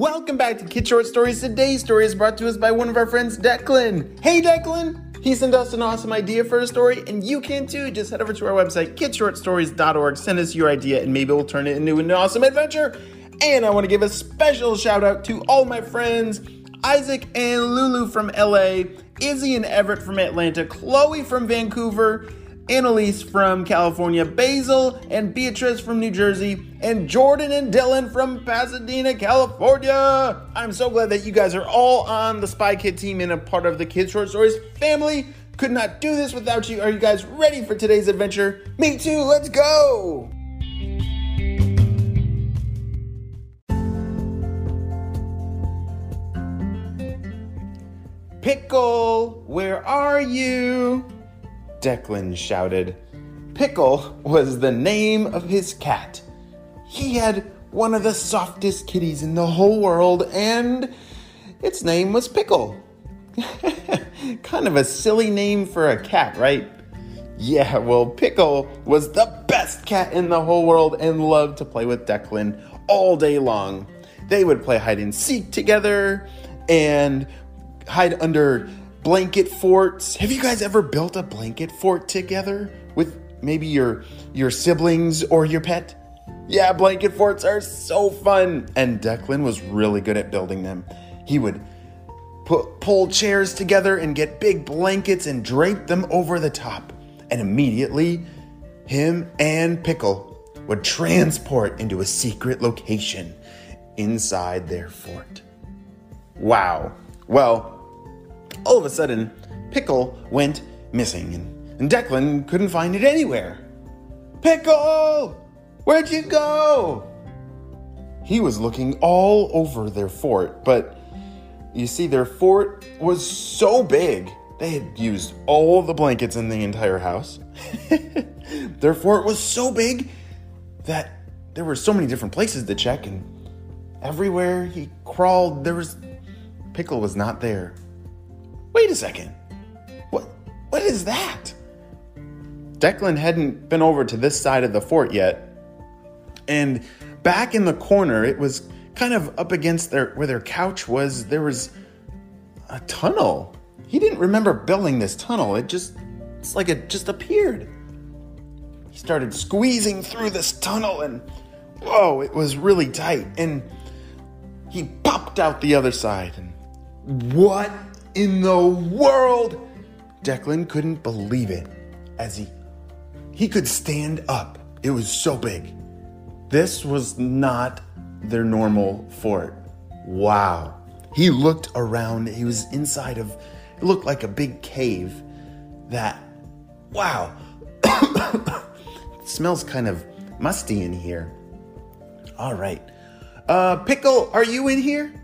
welcome back to Kid Short Stories. Today's story is brought to us by one of our friends, Declan. Hey, Declan! He sent us an awesome idea for a story, and you can too. Just head over to our website, kidshortstories.org, send us your idea, and maybe we'll turn it into an awesome adventure. And I want to give a special shout out to all my friends Isaac and Lulu from LA, Izzy and Everett from Atlanta, Chloe from Vancouver, Annalise from California, Basil and Beatrice from New Jersey, and Jordan and Dylan from Pasadena, California. I'm so glad that you guys are all on the Spy Kid team and a part of the Kids Short Stories family. Could not do this without you. Are you guys ready for today's adventure? Me too, let's go! Pickle, where are you? Declan shouted. Pickle was the name of his cat. He had one of the softest kitties in the whole world, and its name was Pickle. kind of a silly name for a cat, right? Yeah, well, Pickle was the best cat in the whole world and loved to play with Declan all day long. They would play hide and seek together and hide under blanket forts. Have you guys ever built a blanket fort together with maybe your your siblings or your pet? Yeah, blanket forts are so fun. And Declan was really good at building them. He would put pull chairs together and get big blankets and drape them over the top. And immediately, him and Pickle would transport into a secret location inside their fort. Wow. Well, all of a sudden, Pickle went missing, and, and Declan couldn't find it anywhere. Pickle! Where'd you go? He was looking all over their fort, but you see, their fort was so big, they had used all the blankets in the entire house. their fort was so big that there were so many different places to check, and everywhere he crawled, there was. Pickle was not there. Wait a second. What what is that? Declan hadn't been over to this side of the fort yet. And back in the corner, it was kind of up against their where their couch was, there was a tunnel. He didn't remember building this tunnel. It just it's like it just appeared. He started squeezing through this tunnel and whoa, it was really tight. And he popped out the other side and what in the world? Declan couldn't believe it as he he could stand up. It was so big. This was not their normal fort. Wow. He looked around. He was inside of it looked like a big cave that wow. smells kind of musty in here. All right. Uh Pickle, are you in here?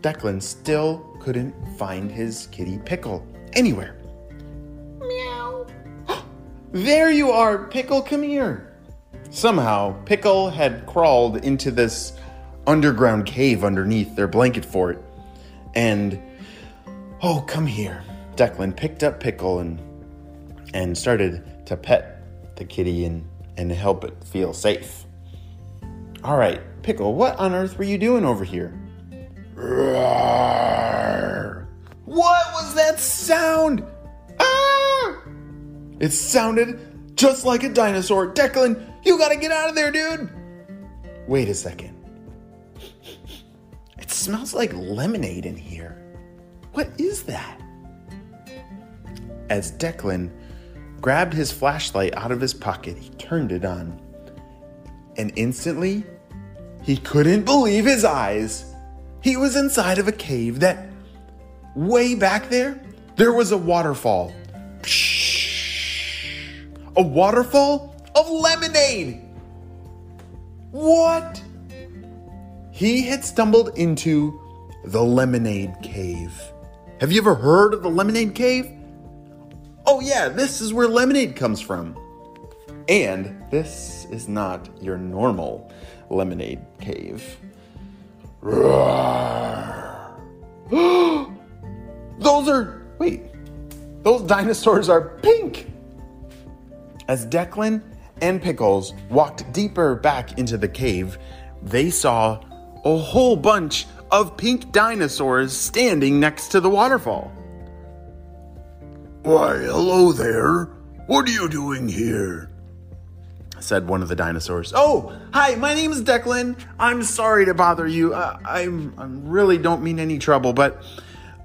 Declan still couldn't find his kitty Pickle anywhere. Meow. there you are, Pickle, come here. Somehow, Pickle had crawled into this underground cave underneath their blanket fort. And, oh, come here. Declan picked up Pickle and, and started to pet the kitty and, and help it feel safe. All right, Pickle, what on earth were you doing over here? Roar. What was that sound? Ah! It sounded just like a dinosaur. Declan, you gotta get out of there, dude. Wait a second. It smells like lemonade in here. What is that? As Declan grabbed his flashlight out of his pocket, he turned it on. And instantly, he couldn't believe his eyes. He was inside of a cave that, way back there, there was a waterfall. A waterfall of lemonade. What? He had stumbled into the Lemonade Cave. Have you ever heard of the Lemonade Cave? Oh, yeah, this is where lemonade comes from. And this is not your normal lemonade cave. those are, wait, those dinosaurs are pink. As Declan and Pickles walked deeper back into the cave, they saw a whole bunch of pink dinosaurs standing next to the waterfall. Why, hello there. What are you doing here? said one of the dinosaurs. Oh, hi, my name is Declan. I'm sorry to bother you. Uh, I'm, I really don't mean any trouble, but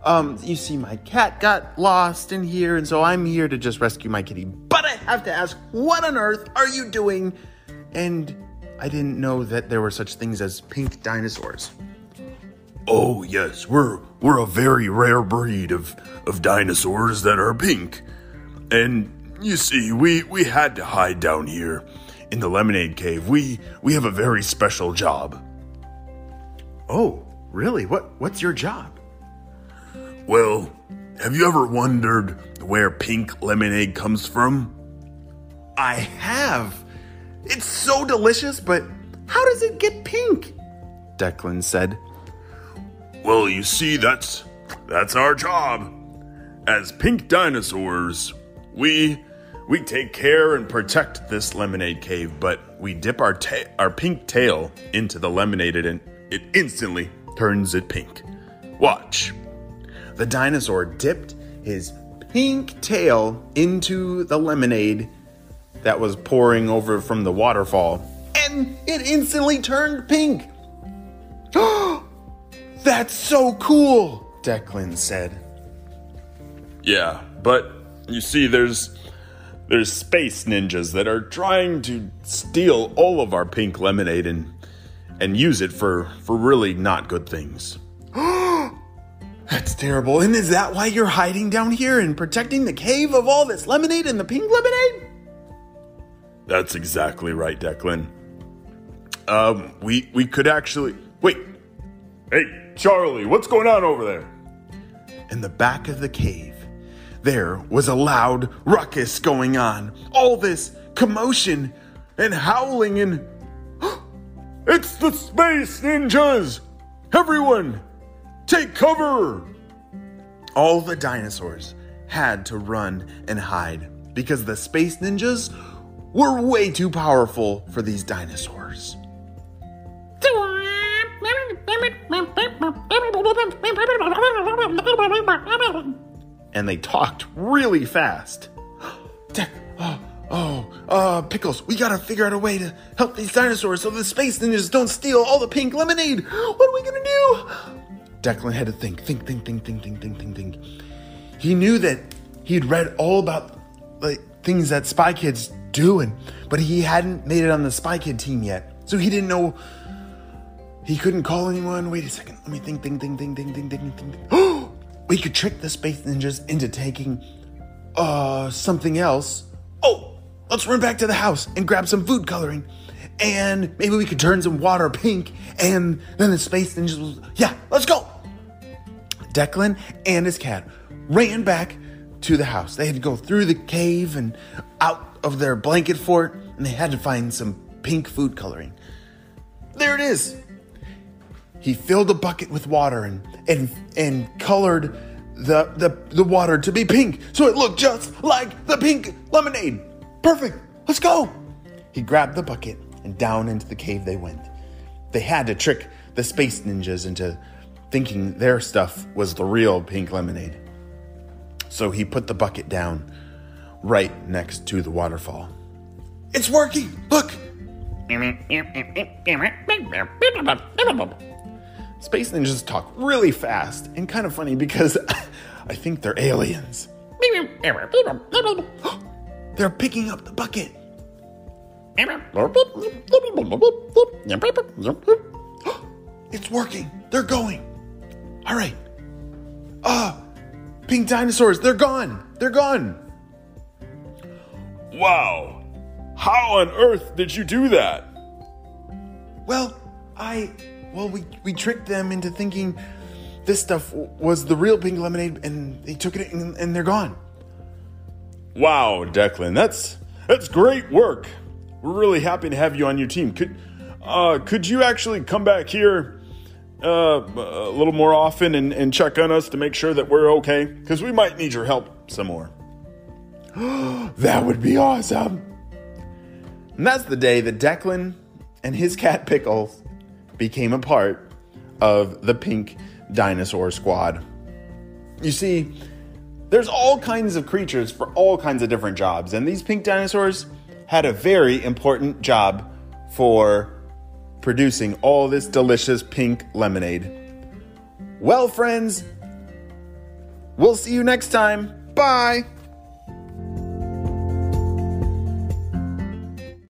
um, you see, my cat got lost in here, and so I'm here to just rescue my kitty. But I have to ask, what on earth are you doing? And I didn't know that there were such things as pink dinosaurs. Oh yes, we're we're a very rare breed of of dinosaurs that are pink. And you see, we we had to hide down here in the lemonade cave. We we have a very special job. Oh, really? What what's your job? Well, have you ever wondered where pink lemonade comes from? I have. It's so delicious, but how does it get pink? Declan said. Well, you see, that's that's our job. As pink dinosaurs, we we take care and protect this lemonade cave, but we dip our ta- our pink tail into the lemonade and it instantly turns it pink. Watch. The dinosaur dipped his pink tail into the lemonade that was pouring over from the waterfall, and it instantly turned pink. That's so cool, Declan said. Yeah, but you see, there's there's space ninjas that are trying to steal all of our pink lemonade and and use it for for really not good things. That's terrible. And is that why you're hiding down here and protecting the cave of all this lemonade and the pink lemonade? That's exactly right, Declan. Um, we we could actually wait. Hey, Charlie, what's going on over there? In the back of the cave, there was a loud ruckus going on. All this commotion and howling and it's the space ninjas! Everyone, take cover! All the dinosaurs had to run and hide because the space ninjas were way too powerful for these dinosaurs. And they talked really fast. Oh, oh, uh, Pickles, we gotta figure out a way to help these dinosaurs so the space ninjas don't steal all the pink lemonade. What are we gonna do? Declan had to think, think, think, think, think, think, think, think, think. He knew that he'd read all about the things that Spy Kids do, and but he hadn't made it on the Spy Kid team yet, so he didn't know. He couldn't call anyone. Wait a second. Let me think, think, think, think, think, think, think, think. think. we could trick the space ninjas into taking uh something else. Oh, let's run back to the house and grab some food coloring. And maybe we could turn some water pink and then the space ninjas Yeah, let's go. Declan and his cat ran back to the house. They had to go through the cave and out of their blanket fort and they had to find some pink food coloring. There it is. He filled a bucket with water and and and colored the, the the water to be pink so it looked just like the pink lemonade. Perfect. Let's go. He grabbed the bucket and down into the cave they went. They had to trick the space ninjas into thinking their stuff was the real pink lemonade. So he put the bucket down right next to the waterfall. It's working! Look! Space ninjas talk really fast and kind of funny because I think they're aliens. they're picking up the bucket. It's working. They're going. All right. Ah, uh, pink dinosaurs. They're gone. They're gone. Wow. How on earth did you do that? Well, I well we we tricked them into thinking this stuff was the real pink lemonade and they took it and, and they're gone. Wow, Declan, that's that's great work. We're really happy to have you on your team. Could uh, could you actually come back here uh, a little more often and, and check on us to make sure that we're okay? Because we might need your help some more. that would be awesome. And that's the day that Declan and his cat Pickles became a part of the Pink Dinosaur Squad. You see, there's all kinds of creatures for all kinds of different jobs, and these pink dinosaurs had a very important job for producing all this delicious pink lemonade. Well, friends, we'll see you next time. Bye.